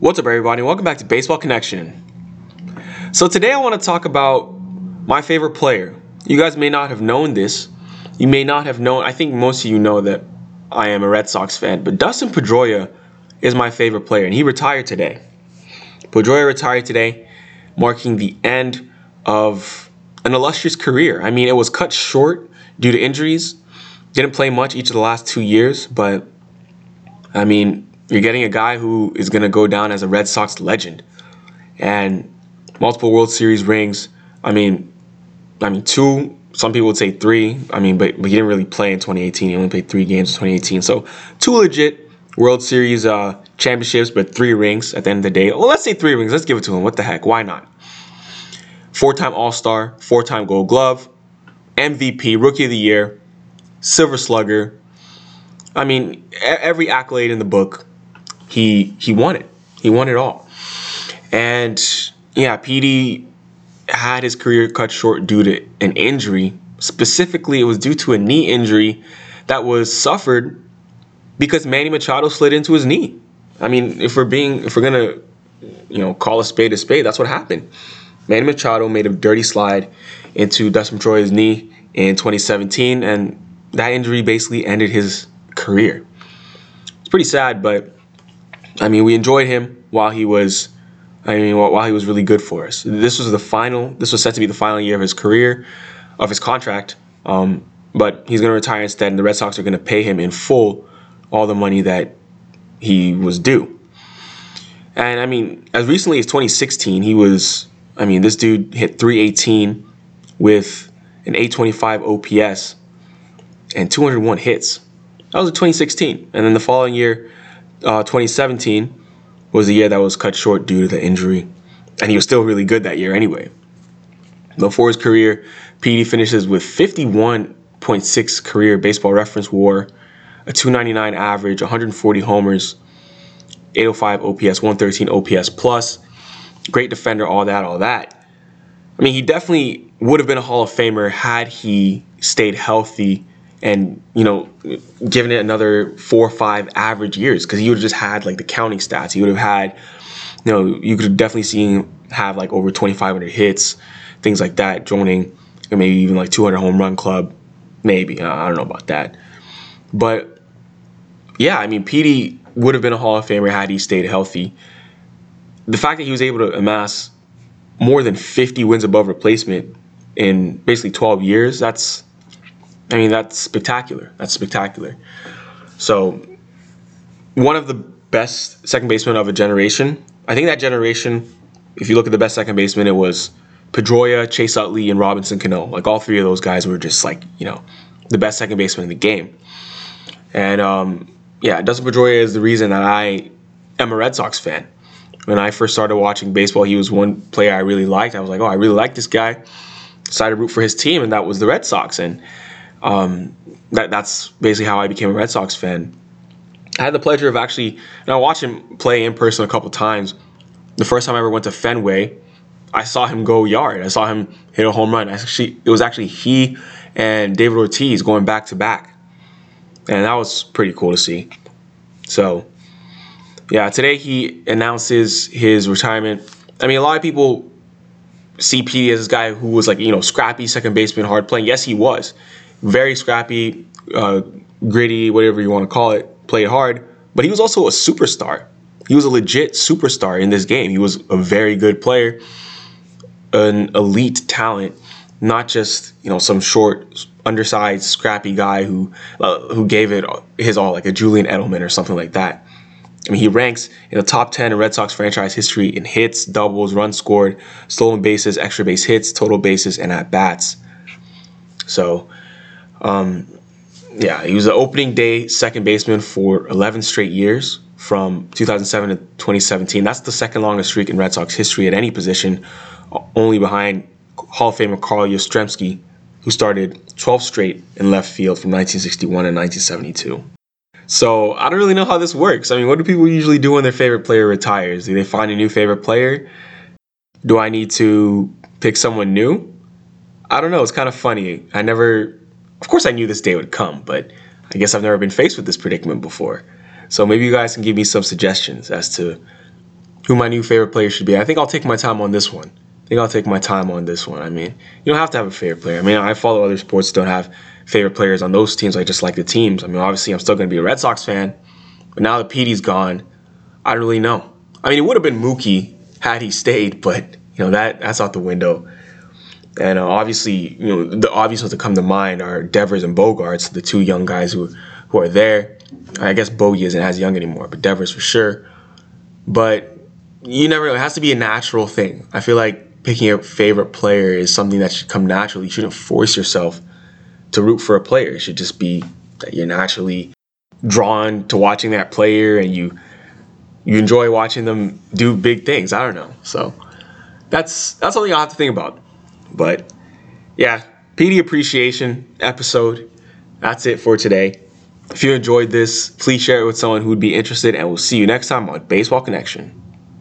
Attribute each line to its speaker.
Speaker 1: What's up, everybody? Welcome back to Baseball Connection. So, today I want to talk about my favorite player. You guys may not have known this. You may not have known, I think most of you know that I am a Red Sox fan, but Dustin Pedroia is my favorite player, and he retired today. Pedroia retired today, marking the end of an illustrious career. I mean, it was cut short due to injuries. Didn't play much each of the last two years, but I mean, you're getting a guy who is going to go down as a Red Sox legend, and multiple World Series rings. I mean, I mean two. Some people would say three. I mean, but, but he didn't really play in 2018. He only played three games in 2018. So two legit World Series uh, championships, but three rings at the end of the day. Well, let's say three rings. Let's give it to him. What the heck? Why not? Four-time All-Star, four-time Gold Glove, MVP, Rookie of the Year, Silver Slugger. I mean, every accolade in the book, he he won it. He won it all. And yeah, Petey had his career cut short due to an injury. Specifically, it was due to a knee injury that was suffered because Manny Machado slid into his knee. I mean, if we're being, if we're gonna, you know, call a spade a spade, that's what happened. Manny Machado made a dirty slide into Dustin Pedroia's knee in 2017, and that injury basically ended his career. It's pretty sad, but I mean, we enjoyed him while he was, I mean, while he was really good for us. This was the final. This was set to be the final year of his career, of his contract. Um, but he's going to retire instead, and the Red Sox are going to pay him in full all the money that he was due. And I mean, as recently as 2016, he was, I mean, this dude hit 318 with an 825 OPS and 201 hits. That was in 2016. And then the following year, uh, 2017, was the year that was cut short due to the injury. And he was still really good that year anyway. Before his career, Petey finishes with 51.6 career baseball reference war, a 299 average, 140 homers, 805 OPS, 113 OPS plus. Great defender, all that, all that. I mean, he definitely would have been a Hall of Famer had he stayed healthy and you know giving it another four or five average years because he would have just had like the counting stats. He would have had you know you could have definitely seen him have like over 2500 hits things like that joining and maybe even like 200 home run club maybe. I don't know about that. But yeah i mean Petey would have been a hall of famer had he stayed healthy. The fact that he was able to amass more than 50 wins above replacement in basically 12 years that's I mean, that's spectacular. That's spectacular. So, one of the best second basemen of a generation. I think that generation, if you look at the best second baseman, it was Pedroia, Chase Utley, and Robinson Cano. Like all three of those guys were just like you know the best second baseman in the game. And um, yeah, Dustin Pedroia is the reason that I am a Red Sox fan. When I first started watching baseball, he was one player I really liked. I was like, oh, I really like this guy. Decided to root for his team, and that was the Red Sox. And um, that that's basically how I became a Red Sox fan. I had the pleasure of actually, and I watched him play in person a couple times. The first time I ever went to Fenway, I saw him go yard. I saw him hit a home run. Actually, it was actually he and David Ortiz going back to back, and that was pretty cool to see. So, yeah, today he announces his retirement. I mean, a lot of people see P as this guy who was like you know scrappy second baseman, hard playing. Yes, he was very scrappy, uh, gritty, whatever you want to call it, played hard. But he was also a superstar. He was a legit superstar in this game. He was a very good player, an elite talent, not just you know some short, undersized, scrappy guy who uh, who gave it his all, like a Julian Edelman or something like that. I mean, he ranks in the top 10 in Red Sox franchise history in hits, doubles, runs scored, stolen bases, extra base hits, total bases, and at bats. So um, yeah, he was the opening day second baseman for 11 straight years from 2007 to 2017. That's the second longest streak in Red Sox history at any position, only behind Hall of Famer Carl Yastrzemski, who started 12 straight in left field from 1961 and 1972. So I don't really know how this works. I mean, what do people usually do when their favorite player retires? Do they find a new favorite player? Do I need to pick someone new? I don't know. It's kind of funny. I never of course, I knew this day would come, but I guess I've never been faced with this predicament before. So maybe you guys can give me some suggestions as to who my new favorite player should be. I think I'll take my time on this one. I think I'll take my time on this one. I mean, you don't have to have a favorite player. I mean, I follow other sports don't have favorite players on those teams. I just like the teams. I mean, obviously, I'm still going to be a Red Sox fan, but now that Petey's gone, I don't really know. I mean, it would have been Mookie had he stayed, but you know that that's out the window. And uh, obviously, you know, the obvious ones that come to mind are Devers and Bogaerts, the two young guys who who are there. I guess Bogey isn't as young anymore, but Devers for sure. But you never know. It has to be a natural thing. I feel like picking a favorite player is something that should come naturally. You shouldn't force yourself to root for a player. It should just be that you're naturally drawn to watching that player and you you enjoy watching them do big things. I don't know. So that's that's something I'll have to think about. But yeah, Petey appreciation episode. That's it for today. If you enjoyed this, please share it with someone who would be interested, and we'll see you next time on Baseball Connection.